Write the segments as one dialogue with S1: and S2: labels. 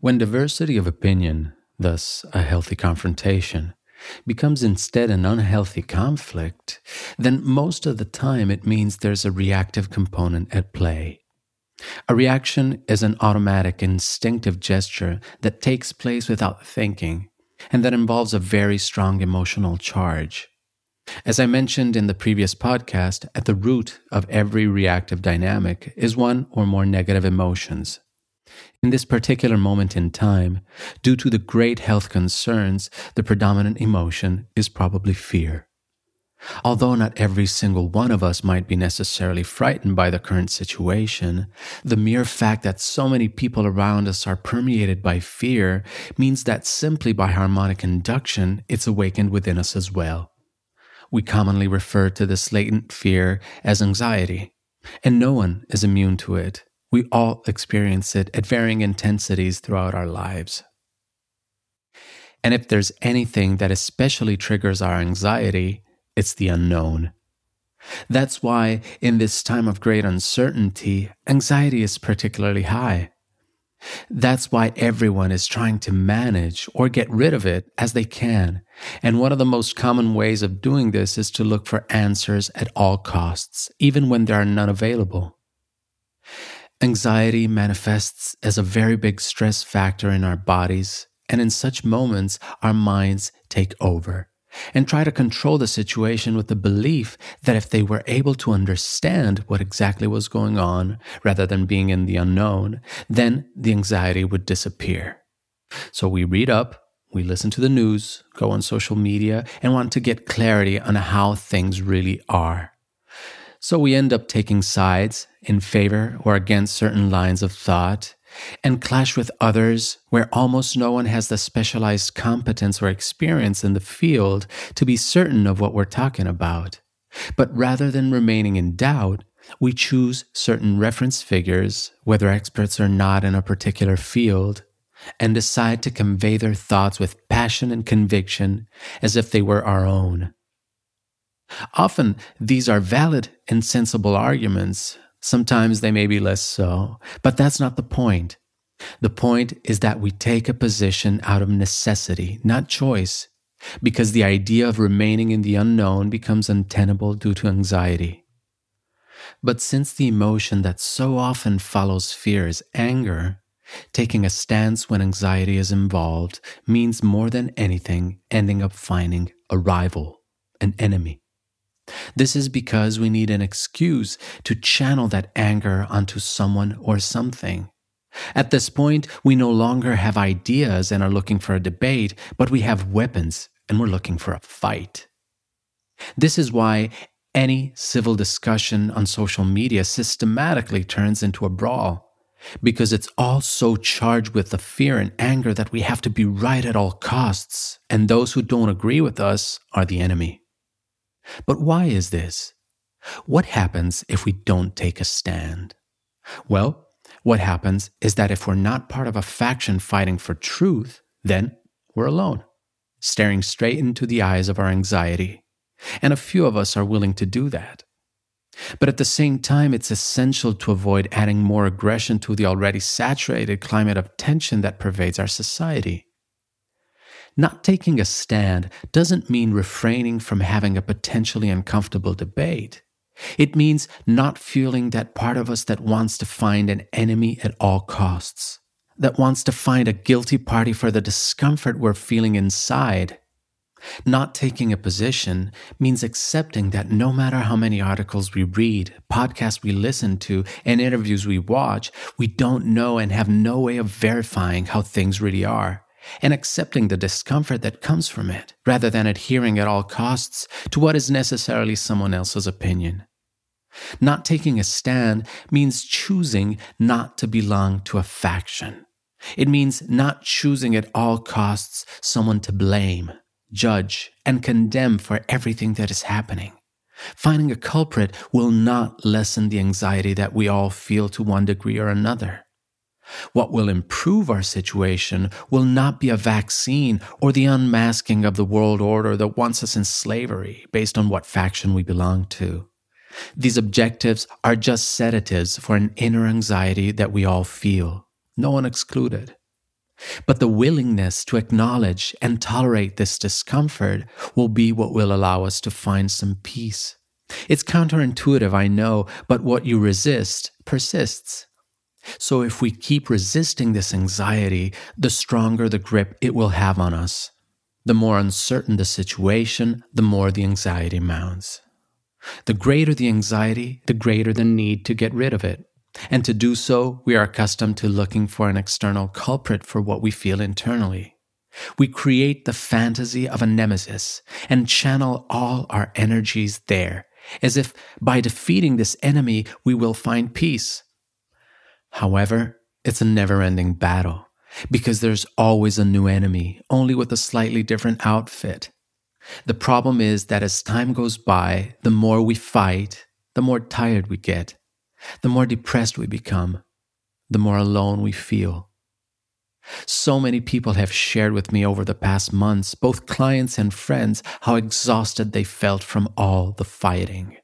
S1: When diversity of opinion, thus a healthy confrontation, becomes instead an unhealthy conflict, then most of the time it means there's a reactive component at play. A reaction is an automatic, instinctive gesture that takes place without thinking and that involves a very strong emotional charge. As I mentioned in the previous podcast, at the root of every reactive dynamic is one or more negative emotions. In this particular moment in time, due to the great health concerns, the predominant emotion is probably fear. Although not every single one of us might be necessarily frightened by the current situation, the mere fact that so many people around us are permeated by fear means that simply by harmonic induction, it's awakened within us as well. We commonly refer to this latent fear as anxiety, and no one is immune to it. We all experience it at varying intensities throughout our lives. And if there's anything that especially triggers our anxiety, it's the unknown. That's why, in this time of great uncertainty, anxiety is particularly high. That's why everyone is trying to manage or get rid of it as they can. And one of the most common ways of doing this is to look for answers at all costs, even when there are none available. Anxiety manifests as a very big stress factor in our bodies, and in such moments, our minds take over and try to control the situation with the belief that if they were able to understand what exactly was going on rather than being in the unknown, then the anxiety would disappear. So we read up, we listen to the news, go on social media, and want to get clarity on how things really are. So we end up taking sides in favor or against certain lines of thought and clash with others where almost no one has the specialized competence or experience in the field to be certain of what we're talking about. But rather than remaining in doubt, we choose certain reference figures, whether experts or not in a particular field, and decide to convey their thoughts with passion and conviction as if they were our own. Often, these are valid and sensible arguments, Sometimes they may be less so, but that's not the point. The point is that we take a position out of necessity, not choice, because the idea of remaining in the unknown becomes untenable due to anxiety. But since the emotion that so often follows fear is anger, taking a stance when anxiety is involved means more than anything ending up finding a rival, an enemy. This is because we need an excuse to channel that anger onto someone or something. At this point, we no longer have ideas and are looking for a debate, but we have weapons and we're looking for a fight. This is why any civil discussion on social media systematically turns into a brawl, because it's all so charged with the fear and anger that we have to be right at all costs, and those who don't agree with us are the enemy. But why is this? What happens if we don't take a stand? Well, what happens is that if we're not part of a faction fighting for truth, then we're alone, staring straight into the eyes of our anxiety. And a few of us are willing to do that. But at the same time, it's essential to avoid adding more aggression to the already saturated climate of tension that pervades our society. Not taking a stand doesn't mean refraining from having a potentially uncomfortable debate. It means not fueling that part of us that wants to find an enemy at all costs, that wants to find a guilty party for the discomfort we're feeling inside. Not taking a position means accepting that no matter how many articles we read, podcasts we listen to, and interviews we watch, we don't know and have no way of verifying how things really are and accepting the discomfort that comes from it, rather than adhering at all costs to what is necessarily someone else's opinion. Not taking a stand means choosing not to belong to a faction. It means not choosing at all costs someone to blame, judge, and condemn for everything that is happening. Finding a culprit will not lessen the anxiety that we all feel to one degree or another. What will improve our situation will not be a vaccine or the unmasking of the world order that wants us in slavery based on what faction we belong to. These objectives are just sedatives for an inner anxiety that we all feel, no one excluded. But the willingness to acknowledge and tolerate this discomfort will be what will allow us to find some peace. It's counterintuitive, I know, but what you resist persists. So if we keep resisting this anxiety, the stronger the grip it will have on us. The more uncertain the situation, the more the anxiety mounts. The greater the anxiety, the greater the need to get rid of it. And to do so, we are accustomed to looking for an external culprit for what we feel internally. We create the fantasy of a nemesis and channel all our energies there, as if by defeating this enemy we will find peace. However, it's a never ending battle because there's always a new enemy, only with a slightly different outfit. The problem is that as time goes by, the more we fight, the more tired we get, the more depressed we become, the more alone we feel. So many people have shared with me over the past months, both clients and friends, how exhausted they felt from all the fighting.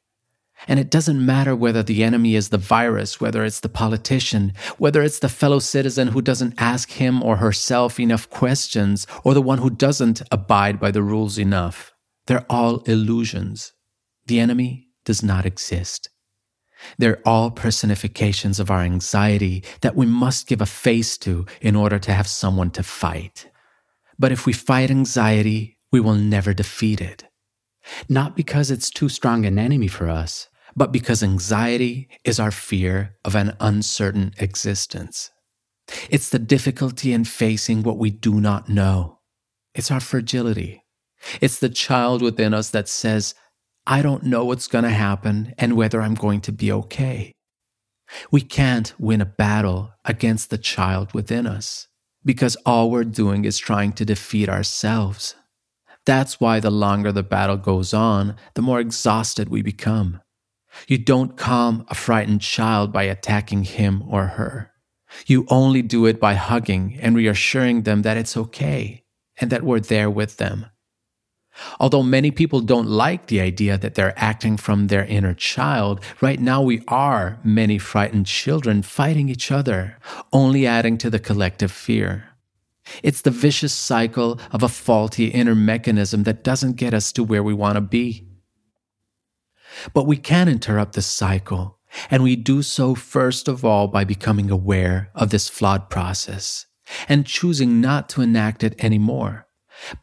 S1: And it doesn't matter whether the enemy is the virus, whether it's the politician, whether it's the fellow citizen who doesn't ask him or herself enough questions, or the one who doesn't abide by the rules enough. They're all illusions. The enemy does not exist. They're all personifications of our anxiety that we must give a face to in order to have someone to fight. But if we fight anxiety, we will never defeat it. Not because it's too strong an enemy for us, but because anxiety is our fear of an uncertain existence. It's the difficulty in facing what we do not know. It's our fragility. It's the child within us that says, I don't know what's going to happen and whether I'm going to be okay. We can't win a battle against the child within us because all we're doing is trying to defeat ourselves. That's why the longer the battle goes on, the more exhausted we become. You don't calm a frightened child by attacking him or her. You only do it by hugging and reassuring them that it's okay and that we're there with them. Although many people don't like the idea that they're acting from their inner child, right now we are many frightened children fighting each other, only adding to the collective fear. It's the vicious cycle of a faulty inner mechanism that doesn't get us to where we want to be. But we can interrupt this cycle, and we do so first of all by becoming aware of this flawed process and choosing not to enact it anymore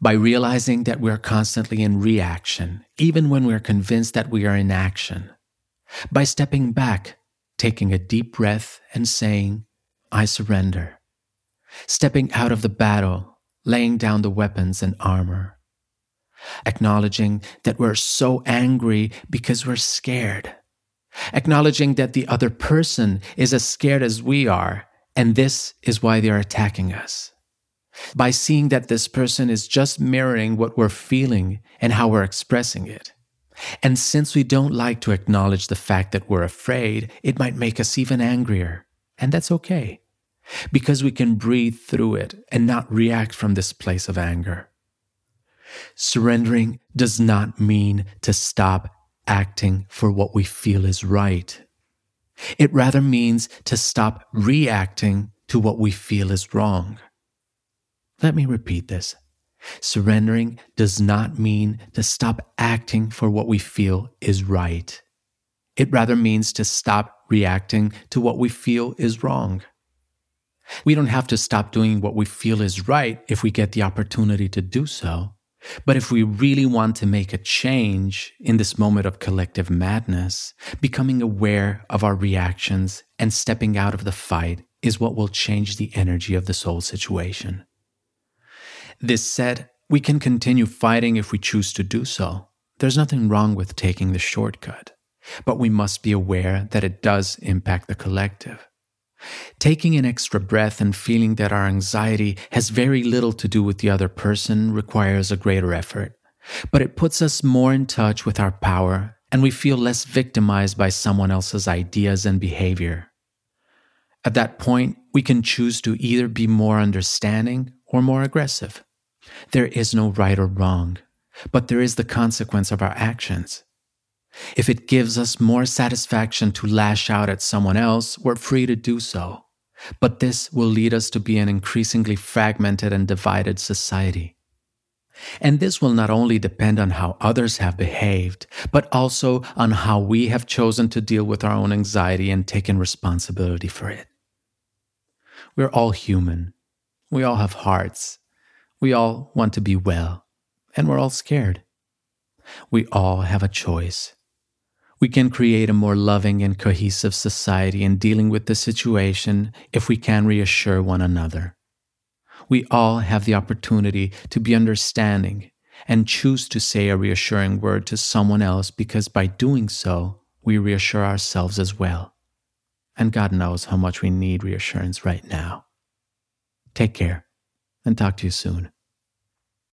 S1: by realizing that we're constantly in reaction, even when we're convinced that we are in action, by stepping back, taking a deep breath, and saying, I surrender, stepping out of the battle, laying down the weapons and armor, acknowledging that we're so angry because we're scared, acknowledging that the other person is as scared as we are, and this is why they're attacking us by seeing that this person is just mirroring what we're feeling and how we're expressing it. And since we don't like to acknowledge the fact that we're afraid, it might make us even angrier. And that's okay, because we can breathe through it and not react from this place of anger. Surrendering does not mean to stop acting for what we feel is right. It rather means to stop reacting to what we feel is wrong. Let me repeat this. Surrendering does not mean to stop acting for what we feel is right. It rather means to stop reacting to what we feel is wrong. We don't have to stop doing what we feel is right if we get the opportunity to do so. But if we really want to make a change in this moment of collective madness, becoming aware of our reactions and stepping out of the fight is what will change the energy of the whole situation. This said, we can continue fighting if we choose to do so. There's nothing wrong with taking the shortcut, but we must be aware that it does impact the collective. Taking an extra breath and feeling that our anxiety has very little to do with the other person requires a greater effort, but it puts us more in touch with our power and we feel less victimized by someone else's ideas and behavior. At that point, we can choose to either be more understanding or more aggressive. There is no right or wrong, but there is the consequence of our actions. If it gives us more satisfaction to lash out at someone else, we're free to do so. but this will lead us to be an increasingly fragmented and divided society. And this will not only depend on how others have behaved, but also on how we have chosen to deal with our own anxiety and taken responsibility for it. We're all human. We all have hearts. We all want to be well. And we're all scared. We all have a choice. We can create a more loving and cohesive society in dealing with the situation if we can reassure one another we all have the opportunity to be understanding and choose to say a reassuring word to someone else because by doing so, we reassure ourselves as well. And God knows how much we need reassurance right now. Take care and talk to you soon.